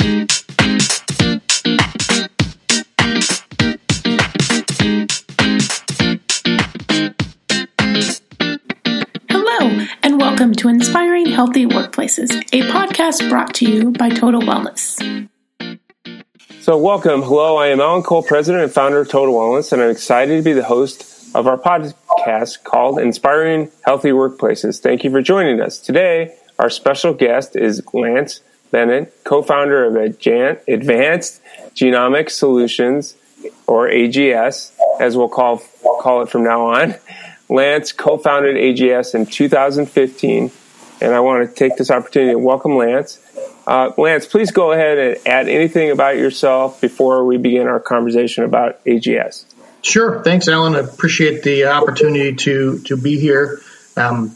Hello, and welcome to Inspiring Healthy Workplaces, a podcast brought to you by Total Wellness. So, welcome. Hello, I am Alan Kohll, president and founder of Total Wellness, and I'm excited to be the host of our podcast called Inspiring Healthy Workplaces. Thank you for joining us. Today, our special guest is Lance Bennet, co founder of Advanced Genomic Solutions, or AGS, as we'll call, call it from now on. Lance co founded AGS in 2015, and I want to take this opportunity to welcome Lance. Uh, Lance, please go ahead and add anything about yourself before we begin our conversation about AGS. Sure. Thanks, Alan. I appreciate the opportunity to, to be here. Um,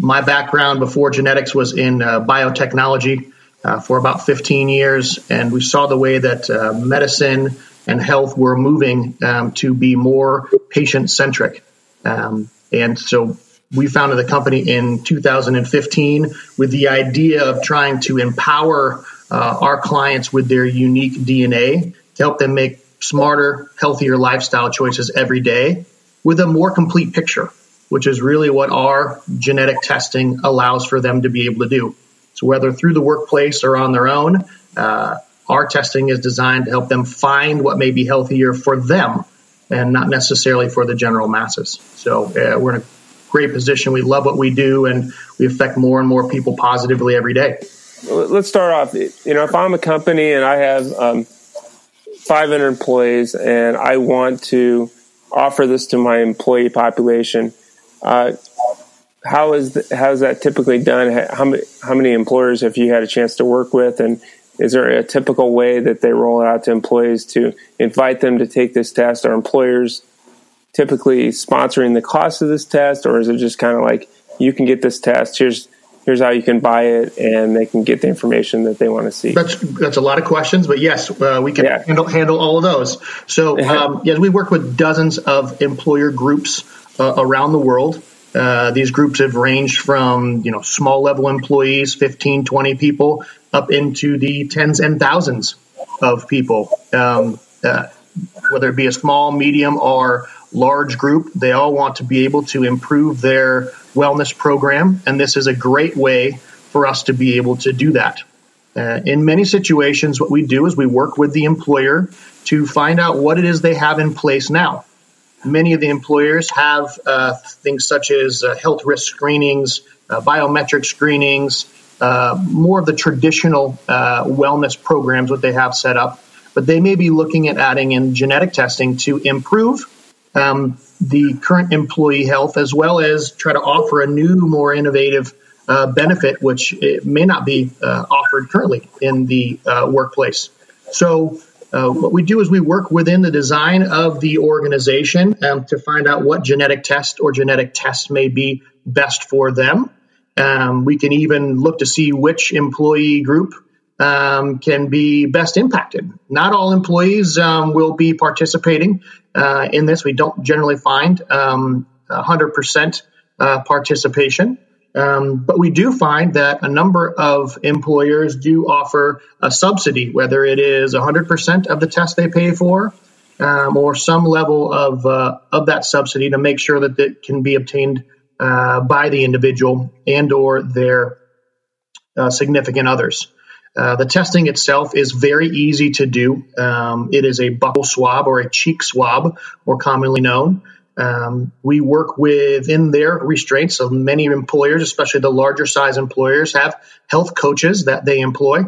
my background before genetics was in uh, biotechnology uh, for about 15 years, and we saw the way that uh, medicine and health were moving um, to be more patient centric. Um, and so we founded the company in 2015 with the idea of trying to empower uh, our clients with their unique DNA to help them make smarter, healthier lifestyle choices every day with a more complete picture, which is really what our genetic testing allows for them to be able to do. So, whether through the workplace or on their own, uh, our testing is designed to help them find what may be healthier for them and not necessarily for the general masses. So, uh, we're in a great position. We love what we do, and we affect more and more people positively every day. Let's start off. You know, if I'm a company and I have um, 500 employees and I want to offer this to my employee population, uh, how is the, how is that typically done? How many how many employers have you had a chance to work with, and is there a typical way that they roll it out to employees to invite them to take this test? Are employers typically sponsoring the cost of this test, or is it just kind of like you can get this test? Here's here's how you can buy it, and they can get the information that they want to see. That's that's a lot of questions, but yes, uh, we can yeah. handle handle all of those. So um, yes, we work with dozens of employer groups uh, around the world. Uh, these groups have ranged from you know small level employees, 15, 20 people, up into the tens and thousands of people. Um, uh, whether it be a small, medium, or large group. They all want to be able to improve their wellness program, and this is a great way for us to be able to do that. Uh, in many situations, what we do is we work with the employer to find out what it is they have in place now. Many of the employers have uh, things such as uh, health risk screenings, uh, biometric screenings, uh, more of the traditional uh, wellness programs that they have set up, but they may be looking at adding in genetic testing to improve um, the current employee health, as well as try to offer a new, more innovative uh, benefit, which may not be uh, offered currently in the uh, workplace. So, uh, what we do is we work within the design of the organization um, to find out what genetic test or genetic test may be best for them. Um, we can even look to see which employee group um, can be best impacted. Not all employees um, will be participating uh, in this. We don't generally find um, 100% uh, participation. Um, but we do find that a number of employers do offer a subsidy, whether it is 100% of the test they pay for um, or some level of, uh, of that subsidy to make sure that it can be obtained uh, by the individual and or their uh, significant others. Uh, the testing itself is very easy to do. Um, it is a buccal swab or a cheek swab, more commonly known. Um, we work within their restraints. So many employers, especially the larger size employers, have health coaches that they employ.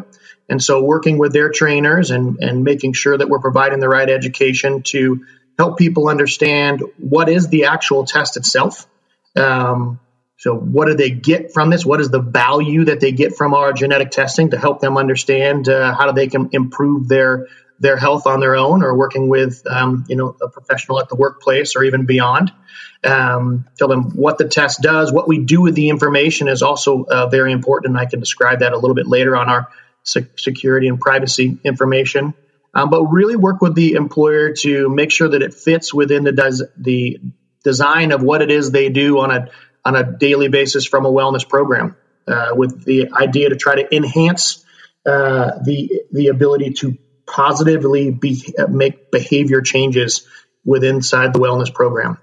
And so working with their trainers and, and making sure that we're providing the right education to help people understand what is the actual test itself, um, so, what do they get from this? What is the value that they get from our genetic testing to help them understand uh, how do they can improve their their health on their own, or working with um, you know a professional at the workplace or even beyond? Um, tell them what the test does. What we do with the information is also uh, very important, and I can describe that a little bit later on our security and privacy information. Um, but really work with the employer to make sure that it fits within the des- the design of what it is they do on a on a daily basis from a wellness program uh, with the idea to try to enhance uh, the the ability to positively be, make behavior changes within inside the wellness program.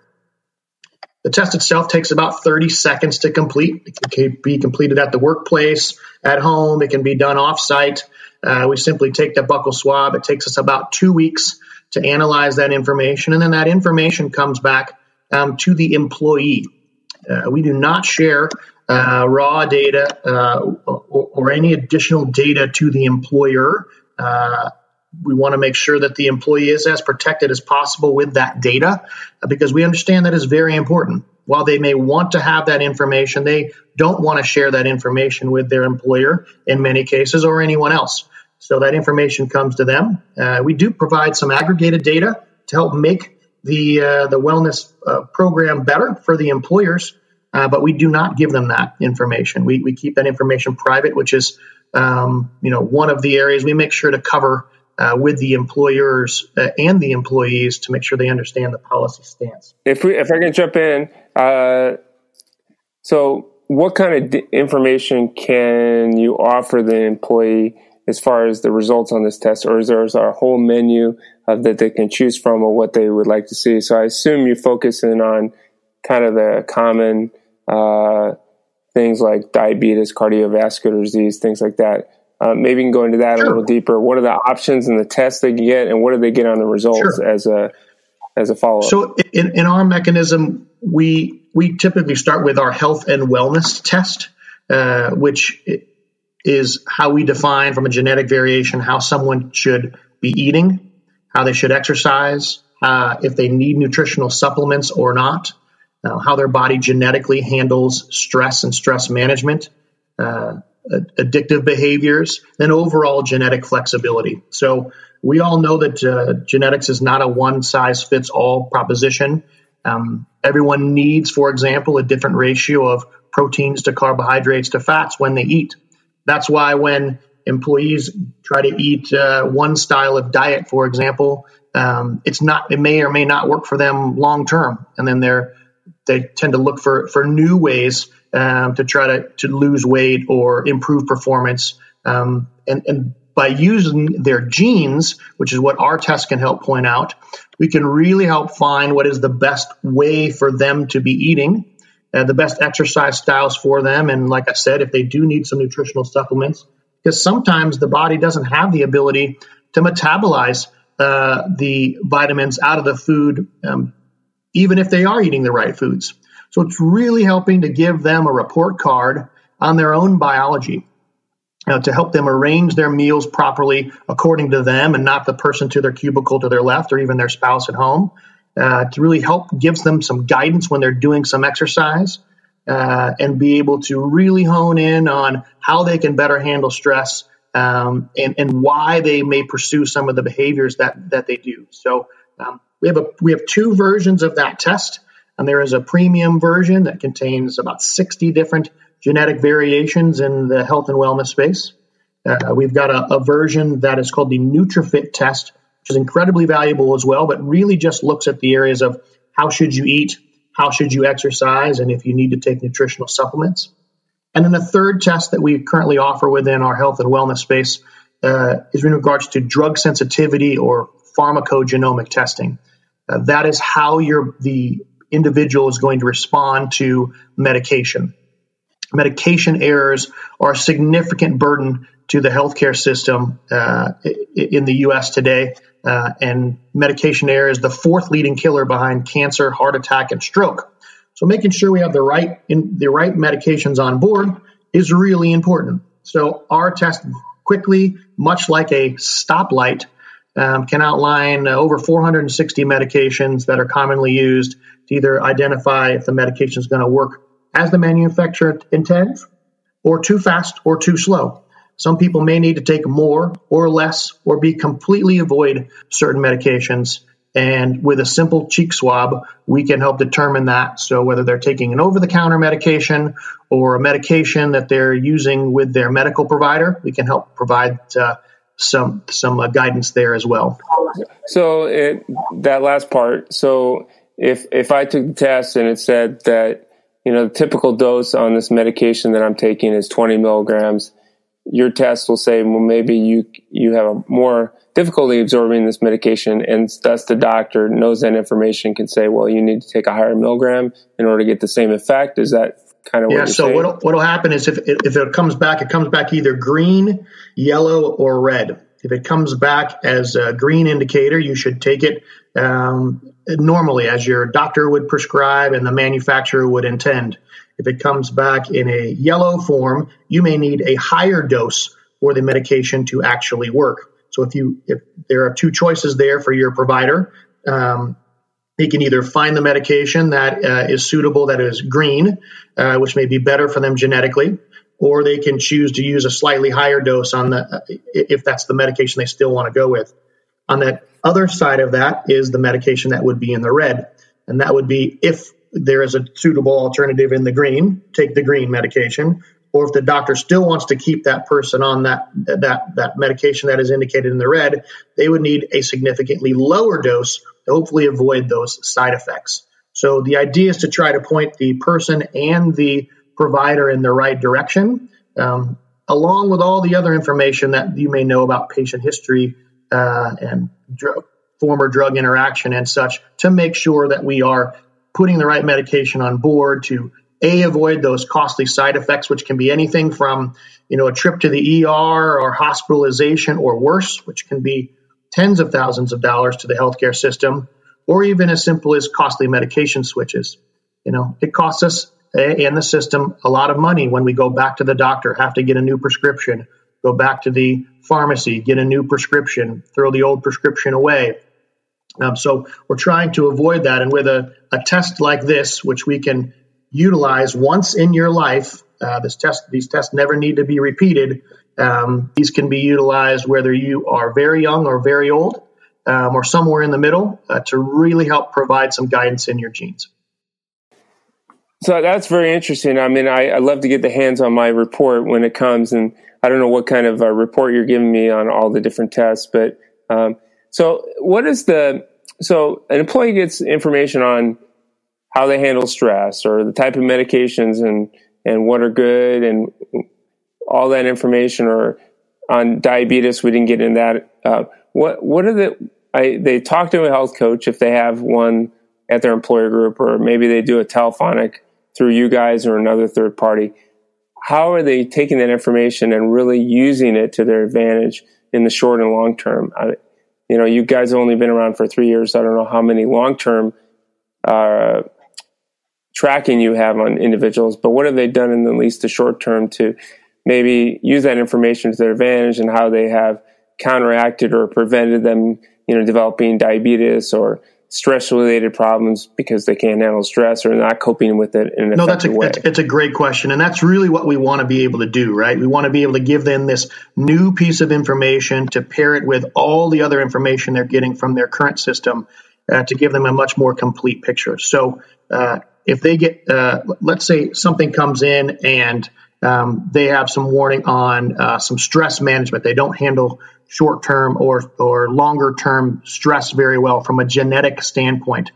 The test itself takes about 30 seconds to complete. It can be completed at the workplace, at home. It can be done off-site. Uh, we simply take the buccal swab. It takes us about two weeks to analyze that information, and then that information comes back um, to the employee. Uh, we do not share uh, raw data uh, or, or, any additional data to the employer. We want to make sure that the employee is as protected as possible with that data because we understand that is very important. While they may want to have that information, they don't want to share that information with their employer in many cases or anyone else. So that information comes to them. Uh, we do provide some aggregated data to help make the uh, the wellness uh, program better for the employers, uh, but we do not give them that information. We, we keep that information private, which is um, you know one of the areas we make sure to cover uh, with the employers uh, and the employees to make sure they understand the policy stance. If we if I can jump in, uh, so what kind of d- information can you offer the employee? as far as the results on this test, or is there a whole menu that they can choose from or what they would like to see? So I assume you focus in on kind of the common uh, things like diabetes, cardiovascular disease, things like that. Uh, maybe you can go into that sure. a little deeper. What are the options and the tests they can get, and what do they get on the results sure. as a as a follow up? So in, in our mechanism, we we typically start with our health and wellness test, uh, which is how we define from a genetic variation how someone should be eating, how they should exercise, uh, if they need nutritional supplements or not, uh, how their body genetically handles stress and stress management, uh, addictive behaviors, and overall genetic flexibility. So we all know that uh, genetics is not a one size fits all proposition. Um, everyone needs, for example, a different ratio of proteins to carbohydrates to fats when they eat. That's why when employees try to eat uh, one style of diet, for example, um, it's not it may or may not work for them long term, and then they're they tend to look for for new ways um, to try to to lose weight or improve performance, um, and and by using their genes, which is what our test can help point out, we can really help find what is the best way for them to be eating uh, the best exercise styles for them. And like I said, if they do need some nutritional supplements, because sometimes the body doesn't have the ability to metabolize uh, the vitamins out of the food, um, even if they are eating the right foods. So it's really helping to give them a report card on their own biology. Uh, to help them arrange their meals properly according to them and not the person to their cubicle to their left or even their spouse at home uh, to really help gives them some guidance when they're doing some exercise uh, and be able to really hone in on how they can better handle stress um, and, and why they may pursue some of the behaviors that, that they do. So um, we have a we have two versions of that test, and there is a premium version that contains about 60 different genetic variations in the health and wellness space. Uh, we've got a, a version that is called the NutriFit test, which is incredibly valuable as well, but really just looks at the areas of how should you eat, how should you exercise, and if you need to take nutritional supplements. And then the third test that we currently offer within our health and wellness space uh, is in regards to drug sensitivity or pharmacogenomic testing. Uh, that is how your the individual is going to respond to medication. Medication errors are a significant burden to the healthcare system uh, in the U.S. today. Uh, and medication error is the fourth leading killer behind cancer, heart attack, and stroke. So making sure we have the right in, the right medications on board is really important. So our test quickly, much like a stoplight, um, can outline uh, over 460 medications that are commonly used to either identify if the medication is going to work as the manufacturer intends, or too fast or too slow. Some people may need to take more or less or be completely avoid certain medications. And with a simple cheek swab, we can help determine that. So whether they're taking an over the counter medication or a medication that they're using with their medical provider, we can help provide uh, some some uh, guidance there as well. So it, that last part. So if if I took the test and it said that you know the typical dose on this medication that I'm taking is 20 milligrams, your test will say, well, maybe you you have a more difficulty absorbing this medication, and thus the doctor knows that information can say, well, you need to take a higher milligram in order to get the same effect. Is that kind of yeah? so what what will happen is if it, if it comes back, it comes back either green, yellow, or red. If it comes back as a green indicator, you should take it um, normally as your doctor would prescribe and the manufacturer would intend. If it comes back in a yellow form, you may need a higher dose for the medication to actually work. So if you if there are two choices there for your provider, um, they can either find the medication that uh, is suitable, that is green, uh, which may be better for them genetically, or they can choose to use a slightly higher dose on the uh, if that's the medication they still want to go with. On that other side of that is the medication that would be in the red, and that would be if there is a suitable alternative in the green, take the green medication. Or if the doctor still wants to keep that person on that that that medication that is indicated in the red, they would need a significantly lower dose hopefully avoid those side effects. So the idea is to try to point the person and the provider in the right direction, um, along with all the other information that you may know about patient history uh, and dr- former drug interaction and such, to make sure that we are putting the right medication on board to a avoid those costly side effects which can be anything from you know a trip to the ER or hospitalization or worse which can be tens of thousands of dollars to the healthcare system or even as simple as costly medication switches you know it costs us and the system a lot of money when we go back to the doctor have to get a new prescription go back to the pharmacy get a new prescription throw the old prescription away um, so we're trying to avoid that. And with a, a test like this, which we can utilize once in your life, uh, this test, these tests never need to be repeated. Um, these can be utilized whether you are very young or very old, um, or somewhere in the middle, uh, to really help provide some guidance in your genes. So that's very interesting. I mean, I, I love to get the hands on my report when it comes, and I don't know what kind of a report you're giving me on all the different tests, but um, so what is the so an employee gets information on how they handle stress or the type of medications and and what are good and all that information or on diabetes we didn't get in that uh, what what are the I, they talk to a health coach if they have one at their employer group or maybe they do a telephonic through you guys or another third party how are they taking that information and really using it to their advantage in the short and long term I, you know, you guys have only been around for three years. I don't know how many long term uh, tracking you have on individuals, but what have they done in the least the short term to maybe use that information to their advantage and how they have counteracted or prevented them, you know, developing diabetes or stress related problems because they can't handle stress or not coping with it in an no, that's a, way? It's, it's a great question. And that's really what we want to be able to do, right? We want to be able to give them this new piece of information to pair it with all the other information they're getting from their current system uh, to give them a much more complete picture. So uh, if they get, uh, let's say something comes in and um, they have some warning on uh, some stress management. They don't handle short term or, or longer term stress very well from a genetic standpoint.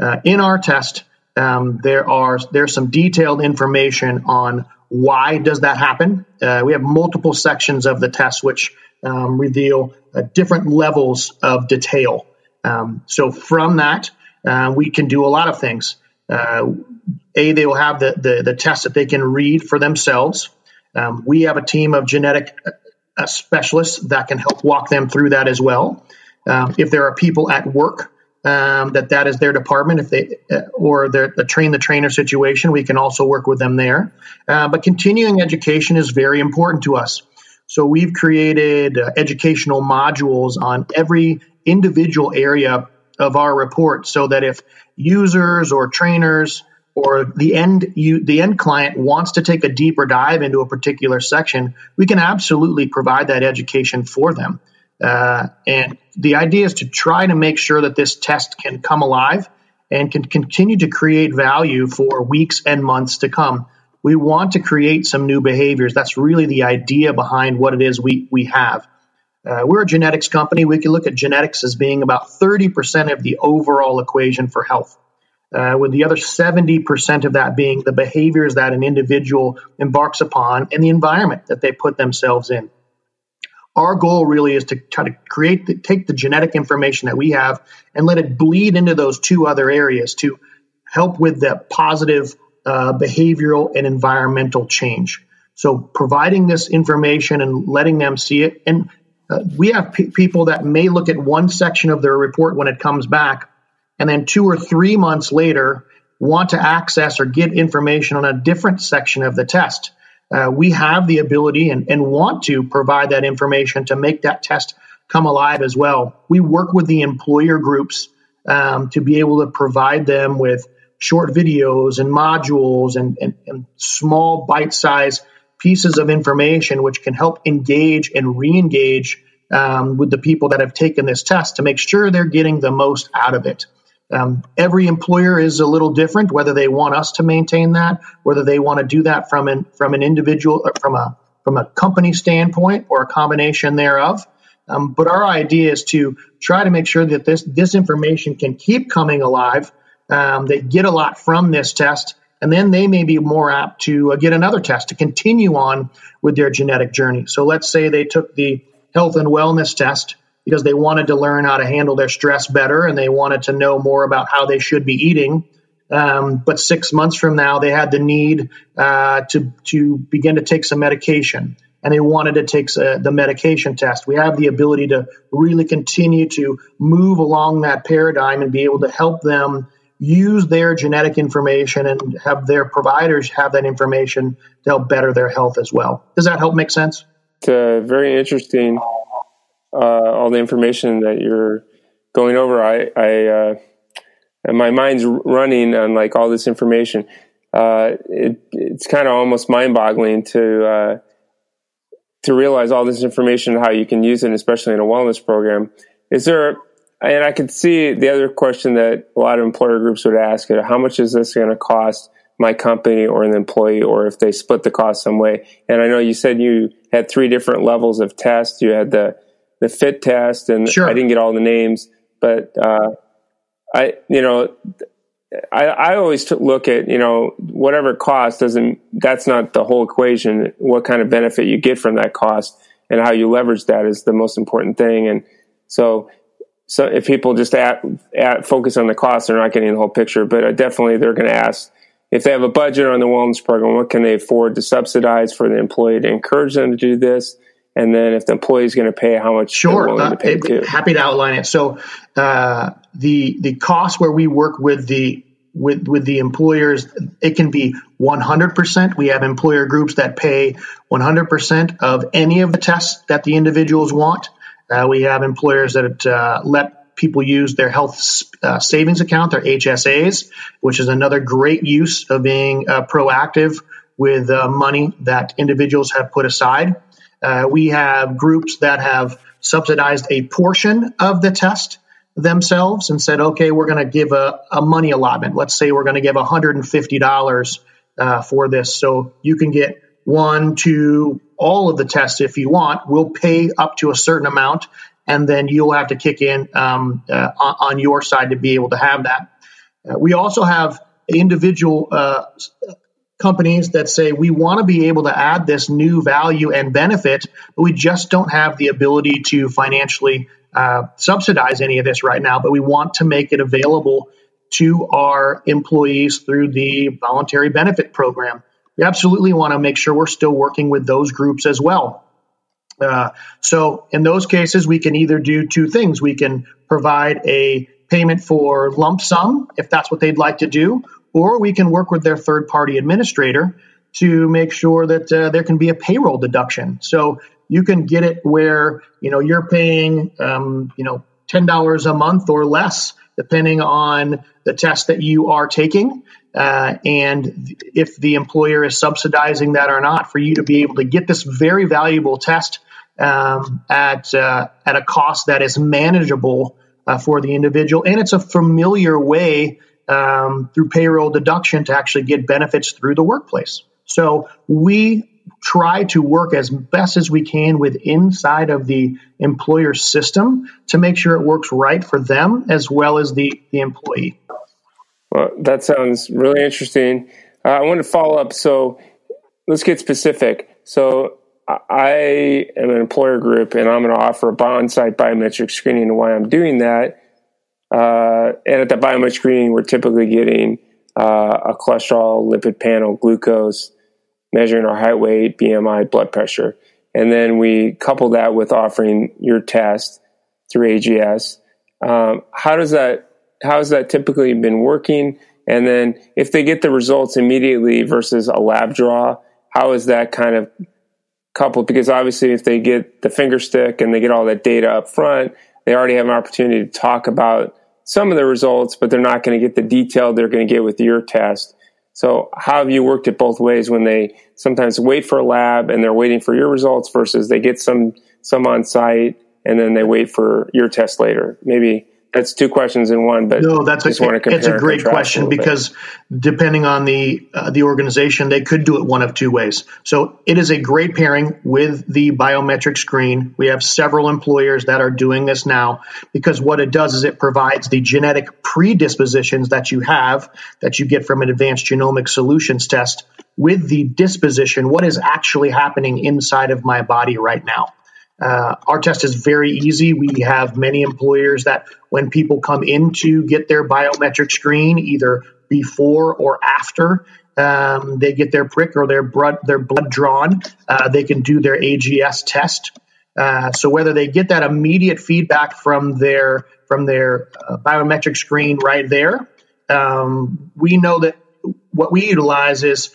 Uh, in our test, um, there are there's some detailed information on why does that happen. Uh, we have multiple sections of the test which um, reveal uh, different levels of detail. Um, so from that, uh, we can do a lot of things. A, they will have the, the, the test that they can read for themselves. Um, we have a team of genetic uh, specialists that can help walk them through that as well. Um, if there are people at work um, that that is their department, if they uh, or the train the trainer situation, we can also work with them there. Uh, but continuing education is very important to us. So we've created uh, educational modules on every individual area of our report, so that if users or trainers or the end you, the end client wants to take a deeper dive into a particular section, we can absolutely provide that education for them. Uh, and the idea is to try to make sure that this test can come alive and can continue to create value for weeks and months to come. We want to create some new behaviors. That's really the idea behind what it is we, we have. Uh, we're a genetics company. We can look at genetics as being about 30% of the overall equation for health. Uh, with the other 70% of that being the behaviors that an individual embarks upon and the environment that they put themselves in. Our goal really is to try to create, the, take the genetic information that we have and let it bleed into those two other areas to help with the positive uh, behavioral and environmental change. So providing this information and letting them see it. And uh, we have p- people that may look at one section of their report when it comes back, and then two or three months later want to access or get information on a different section of the test. Uh, we have the ability and, and want to provide that information to make that test come alive as well. We work with the employer groups um, to be able to provide them with short videos and modules and, and, and small bite sized pieces of information which can help engage and re engage um, with the people that have taken this test to make sure they're getting the most out of it. Um, every employer is a little different, whether they want us to maintain that, whether they want to do that from an from an individual, uh, from a from a company standpoint, or a combination thereof. Um, but our idea is to try to make sure that this this information can keep coming alive. Um, they get a lot from this test, and then they may be more apt to uh, get another test to continue on with their genetic journey. So let's say they took the health and wellness test because they wanted to learn how to handle their stress better and they wanted to know more about how they should be eating. Um, but six months from now, they had the need uh, to to begin to take some medication, and they wanted to take uh, the medication test. We have the ability to really continue to move along that paradigm and be able to help them use their genetic information and have their providers have that information to help better their health as well. Does that help make sense? It's uh, very interesting. Uh, all the information that you're going over, I, I uh, and my mind's running on like all this information. Uh, it, it's kind of almost mind-boggling to uh, to realize all this information, and how you can use it, especially in a wellness program. Is there and I could see the other question that a lot of employer groups would ask: How much is this going to cost my company or an employee, or if they split the cost some way? And I know you said you had three different levels of tests. You had the the fit test, and sure. I didn't get all the names, but uh, I, you know, I, I always look at you know whatever cost doesn't. That's not the whole equation. What kind of benefit you get from that cost and how you leverage that is the most important thing. And so so if people just at, at focus on the cost, they're not getting the whole picture. But uh, definitely, they're going to ask if they have a budget on the wellness program, what can they afford to subsidize for the employee to encourage them to do this? And then if the employee is going to pay, how much sure, uh, to pay, too? happy to outline it. So uh, the the cost where we work with the with with the employers, it can be 100%. We have employer groups that pay 100% of any of the tests that the individuals want. Uh, we have employers that uh, let people use their health uh, savings account, their HSAs, which is another great use of being uh, proactive with uh, money that individuals have put aside. Uh, we have groups that have subsidized a portion of the test themselves and said, okay, we're going to give a, a, money allotment. Let's say we're going to give $150 for this. So you can get one, two, all of the tests if you want. We'll pay up to a certain amount, and then you'll have to kick in um, uh, on your side to be able to have that. Uh, we also have individual uh, companies that say we want to be able to add this new value and benefit, but we just don't have the ability to financially uh, subsidize any of this right now. But we want to make it available to our employees through the voluntary benefit program we absolutely want to make sure we're still working with those groups as well. Uh, so in those cases, we can either do two things. We can provide a payment for lump sum if that's what they'd like to do, or we can work with their third party administrator to make sure that uh, there can be a payroll deduction. So you can get it where you know you're paying um, you know ten dollars a month or less, depending on the test that you are taking uh, and if the employer is subsidizing that or not, for you to be able to get this very valuable test um, at uh, at a cost that is manageable uh, for the individual, and it's a familiar way um, through payroll deduction to actually get benefits through the workplace. So we try to work as best as we can with inside of the employer system to make sure it works right for them as well as the, the employee. Well, that sounds really interesting. Uh, I want to follow up. So let's get specific. So I am an employer group, and I'm going to offer a on-site biometric screening. And why I'm doing that, uh, and at the biometric screening, we're typically getting uh, a cholesterol, lipid panel, glucose, measuring our height, weight, BMI, blood pressure, and then we couple that with offering your test through AGS. Um, how does that? How has that typically been working? And then if they get the results immediately versus a lab draw, how is that kind of coupled? Because obviously, if they get the finger stick and they get all that data up front, they already have an opportunity to talk about some of the results, but they're not going to get the detail they're going to get with your test. So, how have you worked it both ways when they sometimes wait for a lab and they're waiting for your results versus they get some some on site and then they wait for your test later? Maybe that's two questions in one. But no, that's a, it's a great question a because depending on the uh, the organization, they could do it one of two ways. So it is a great pairing with the biometric screen. We have several employers that are doing this now because what it does is it provides the genetic predispositions that you have that you get from an advanced genomic solutions test with the disposition, what is actually happening inside of my body right now. Uh, our test is very easy. We have many employers that when people come in to get their biometric screen, either before or after um, they get their prick or their blood, their blood drawn, uh, they can do their AGS test. Uh, so whether they get that immediate feedback from their from their uh, biometric screen right there, um, we know that what we utilize is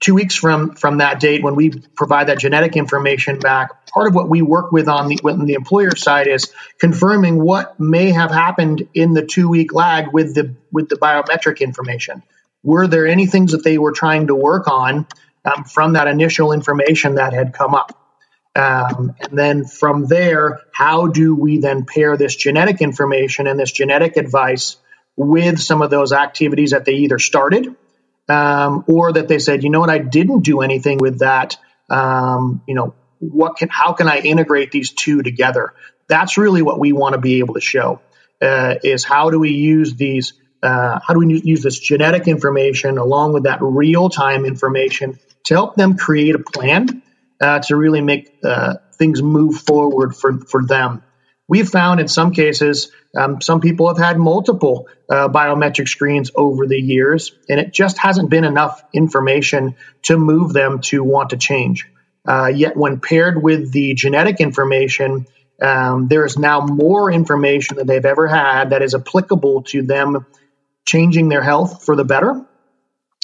two weeks from from that date when we provide that genetic information back part of what we work with on the on the employer side is confirming what may have happened in the two week lag with the with the biometric information. Were there any things that they were trying to work on um, from that initial information that had come up? Um, and then from there how do we then pair this genetic information and this genetic advice with some of those activities that they either started um, or that they said, you know what, I didn't do anything with that. Um, you know, what can, how can I integrate these two together? That's really what we want to be able to show uh, is how do we use these, uh, how do we use this genetic information along with that real time information to help them create a plan uh, to really make uh, things move forward for, for them. We've found in some cases, um, some people have had multiple uh, biometric screens over the years, and it just hasn't been enough information to move them to want to change. Uh, yet, when paired with the genetic information, um, there is now more information than they've ever had that is applicable to them changing their health for the better.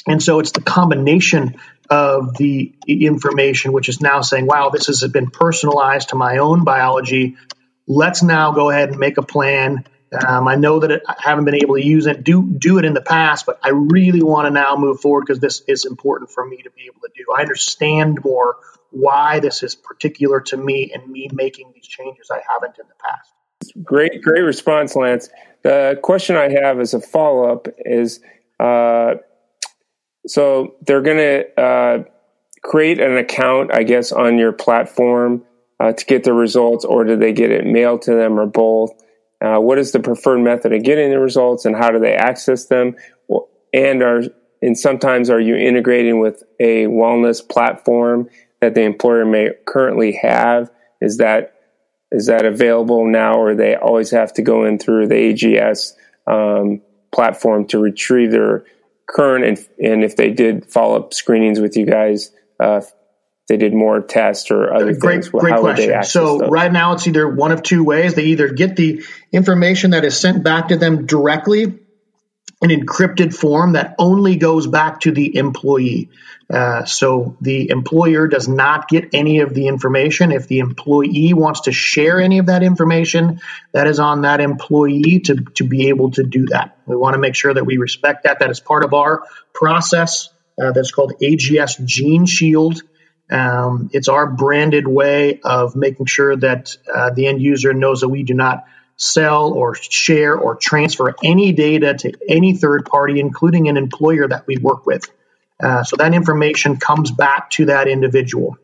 And so it's the combination of the information, which is now saying, wow, this has been personalized to my own biology let's now go ahead and make a plan. Um, I know that it, I haven't been able to use it, do do it in the past, but I really want to now move forward because this is important for me to be able to do. I understand more why this is particular to me and me making these changes I haven't in the past. Great, great response, Lance. The question I have as a follow up is, uh, so they're going to uh, create an account, I guess, on your platform uh, to get the results, or do they get it mailed to them, or both? Uh, what is the preferred method of getting the results, and how do they access them? And are and sometimes are you integrating with a wellness platform that the employer may currently have? Is that is that available now, or they always have to go in through the AGS um, platform to retrieve their current and, and if they did follow up screenings with you guys uh, they did more tests or other great, things? Great question. So those? right now it's either one of two ways. They either get the information that is sent back to them directly in encrypted form that only goes back to the employee. Uh, so the employer does not get any of the information. If the employee wants to share any of that information, that is on that employee to, to be able to do that. We want to make sure that we respect that. That is part of our process uh, that's called AGS Gene Shield. Um, it's our branded way of making sure that uh, the end user knows that we do not sell or share or transfer any data to any third party, including an employer that we work with. Uh, so that information comes back to that individual.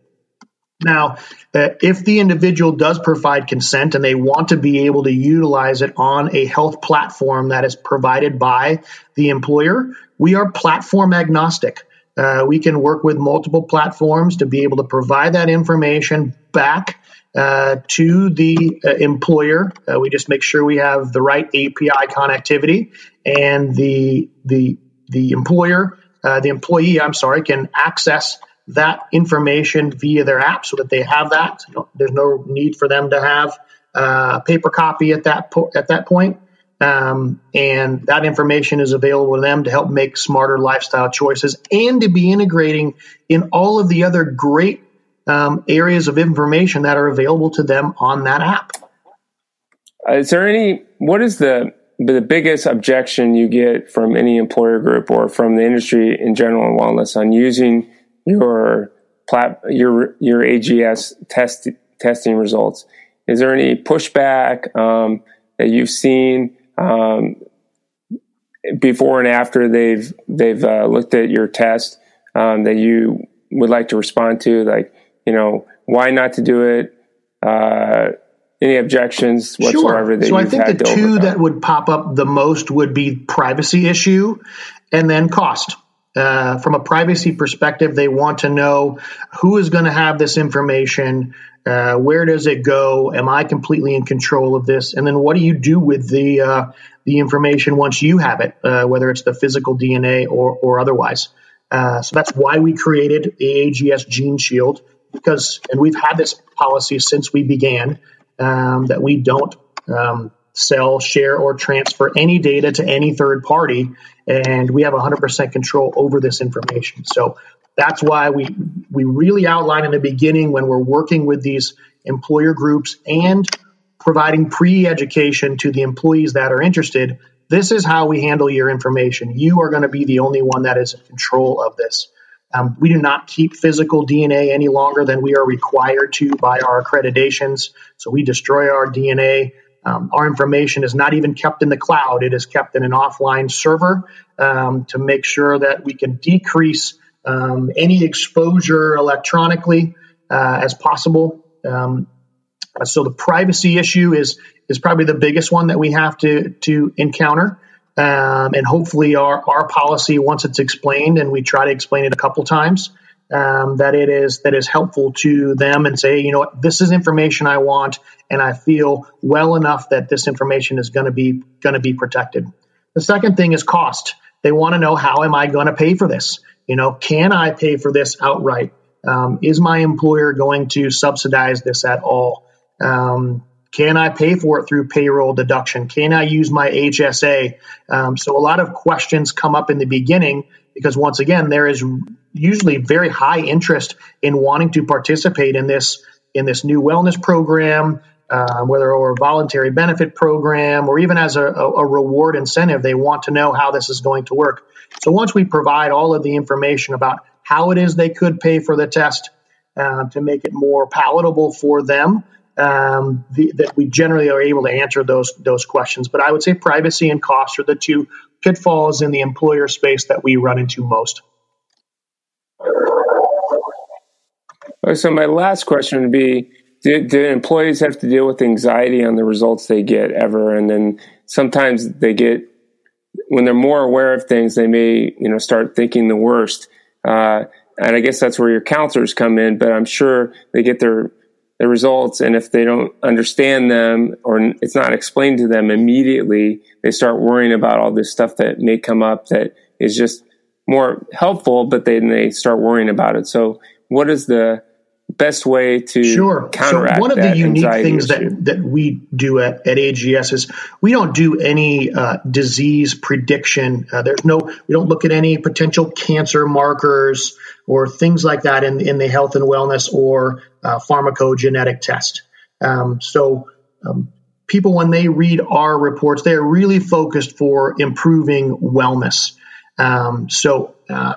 Now, uh, if the individual does provide consent and they want to be able to utilize it on a health platform that is provided by the employer, we are platform agnostic. Uh, we can work with multiple platforms to be able to provide that information back uh, to the uh, employer. Uh, we just make sure we have the right API connectivity, and the the the employer, uh, the employee, I'm sorry, can access that information via their app so that they have that. there's no need for them to have uh, a paper copy at that po- at that point. Um, and that information is available to them to help make smarter lifestyle choices and to be integrating in all of the other great um, areas of information that are available to them on that app. Uh, is there any, what is the, the biggest objection you get from any employer group or from the industry in general in wellness on using your plat, your, your AGS test, testing results? Is there any pushback um, that you've seen? Um, before and after they've they've uh, looked at your test um, that you would like to respond to, like you know why not to do it. Uh, any objections whatsoever? Sure. so I think the two that would pop up the most would be privacy issue, and then cost. Uh, from a privacy perspective, they want to know who is going to have this information, uh, where does it go? Am I completely in control of this? And then what do you do with the uh, the information once you have it, uh, whether it's the physical DNA or or otherwise? Uh, so that's why we created the AGS Gene Shield because, and we've had this policy since we began um, that we don't um, sell, share, or transfer any data to any third party, and we have 100% control over this information. So that's why we we really outline in the beginning when we're working with these employer groups and providing pre-education to the employees that are interested. This is how we handle your information. You are going to be the only one that is in control of this. Um, we do not keep physical DNA any longer than we are required to by our accreditations. So we destroy our DNA. Um, our information is not even kept in the cloud, it is kept in an offline server um, to make sure that we can decrease um, any exposure electronically uh, as possible. Um, so the privacy issue is is probably the biggest one that we have to to encounter. Um, and hopefully our, our policy once it's explained and we try to explain it a couple times um, that it is that is helpful to them and say you know this is information I want and I feel well enough that this information is going to be going to be protected. The second thing is cost. They want to know how am I going to pay for this? You know, can I pay for this outright? Um, is my employer going to subsidize this at all? Um, can I pay for it through payroll deduction? Can I use my HSA? Um, so a lot of questions come up in the beginning because once again, there is usually very high interest in wanting to participate in this in this new wellness program, uh, whether or a voluntary benefit program or even as a, a, reward incentive. They want to know how this is going to work. So once we provide all of the information about how it is they could pay for the test uh, to make it more palatable for them, um, the, that we generally are able to answer those those questions. But I would say privacy and cost are the two pitfalls in the employer space that we run into most. So my last question would be: do, do, employees have to deal with anxiety on the results they get ever? And then sometimes they get when they're more aware of things, they may you know start thinking the worst. Uh, and I guess that's where your counselors come in. But I'm sure they get their their results, and if they don't understand them or it's not explained to them immediately, they start worrying about all this stuff that may come up that is just more helpful, but then they start worrying about it. So, what is the best way to sure. counteract so one of the unique things issue. that, that we do at, at AGS is we don't do any uh, disease prediction. Uh, there's no we don't look at any potential cancer markers or things like that in, in the health and wellness or uh, pharmacogenetic test. Um, so um, people when they read our reports, they are really focused for improving wellness. Um, so uh,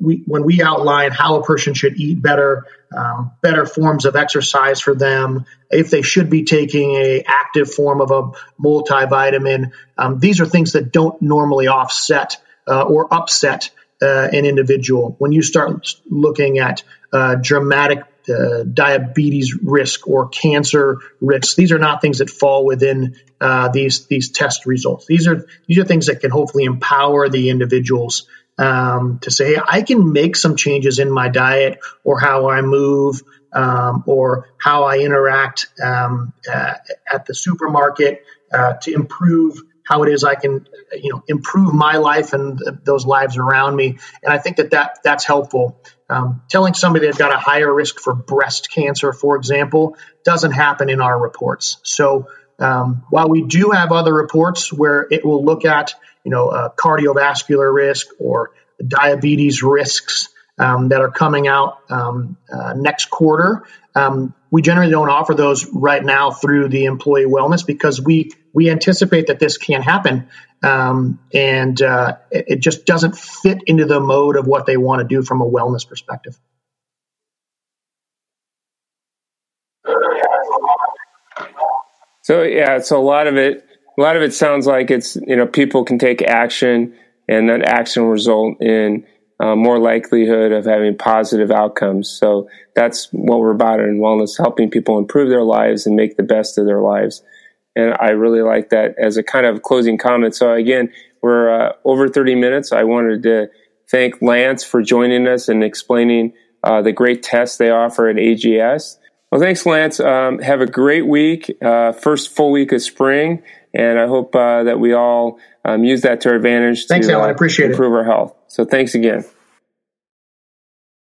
we, when we outline how a person should eat better, um, better forms of exercise for them, if they should be taking a active form of a multivitamin, um, these are things that don't normally offset uh, or upset uh, an individual. When you start looking at uh, dramatic uh, diabetes risk or cancer risks. These are not things that fall within uh, these these test results. These are these are things that can hopefully empower the individuals um, to say, I can make some changes in my diet or how I move um, or how I interact um, uh, at the supermarket uh, to improve how it is I can, you know, improve my life and th- those lives around me. And I think that, that that's helpful. Um, telling somebody they've got a higher risk for breast cancer, for example, doesn't happen in our reports. So um, while we do have other reports where it will look at, you know, uh, cardiovascular risk or diabetes risks um, that are coming out um, uh, next quarter, um, we generally don't offer those right now through the employee wellness because we we anticipate that this can happen, um, and uh, it, it just doesn't fit into the mode of what they want to do from a wellness perspective. So yeah, so a lot of it, a lot of it sounds like it's you know people can take action, and that action will result in uh, more likelihood of having positive outcomes. So that's what we're about in wellness, helping people improve their lives and make the best of their lives. And I really like that as a kind of closing comment. So again, we're uh, over 30 minutes. I wanted to thank Lance for joining us and explaining uh, the great tests they offer at AGS. Well, thanks, Lance. Um, have a great week, uh, first full week of spring, and I hope uh, that we all um, use that to our advantage thanks, to Alan. I appreciate improve it. our health. So thanks again.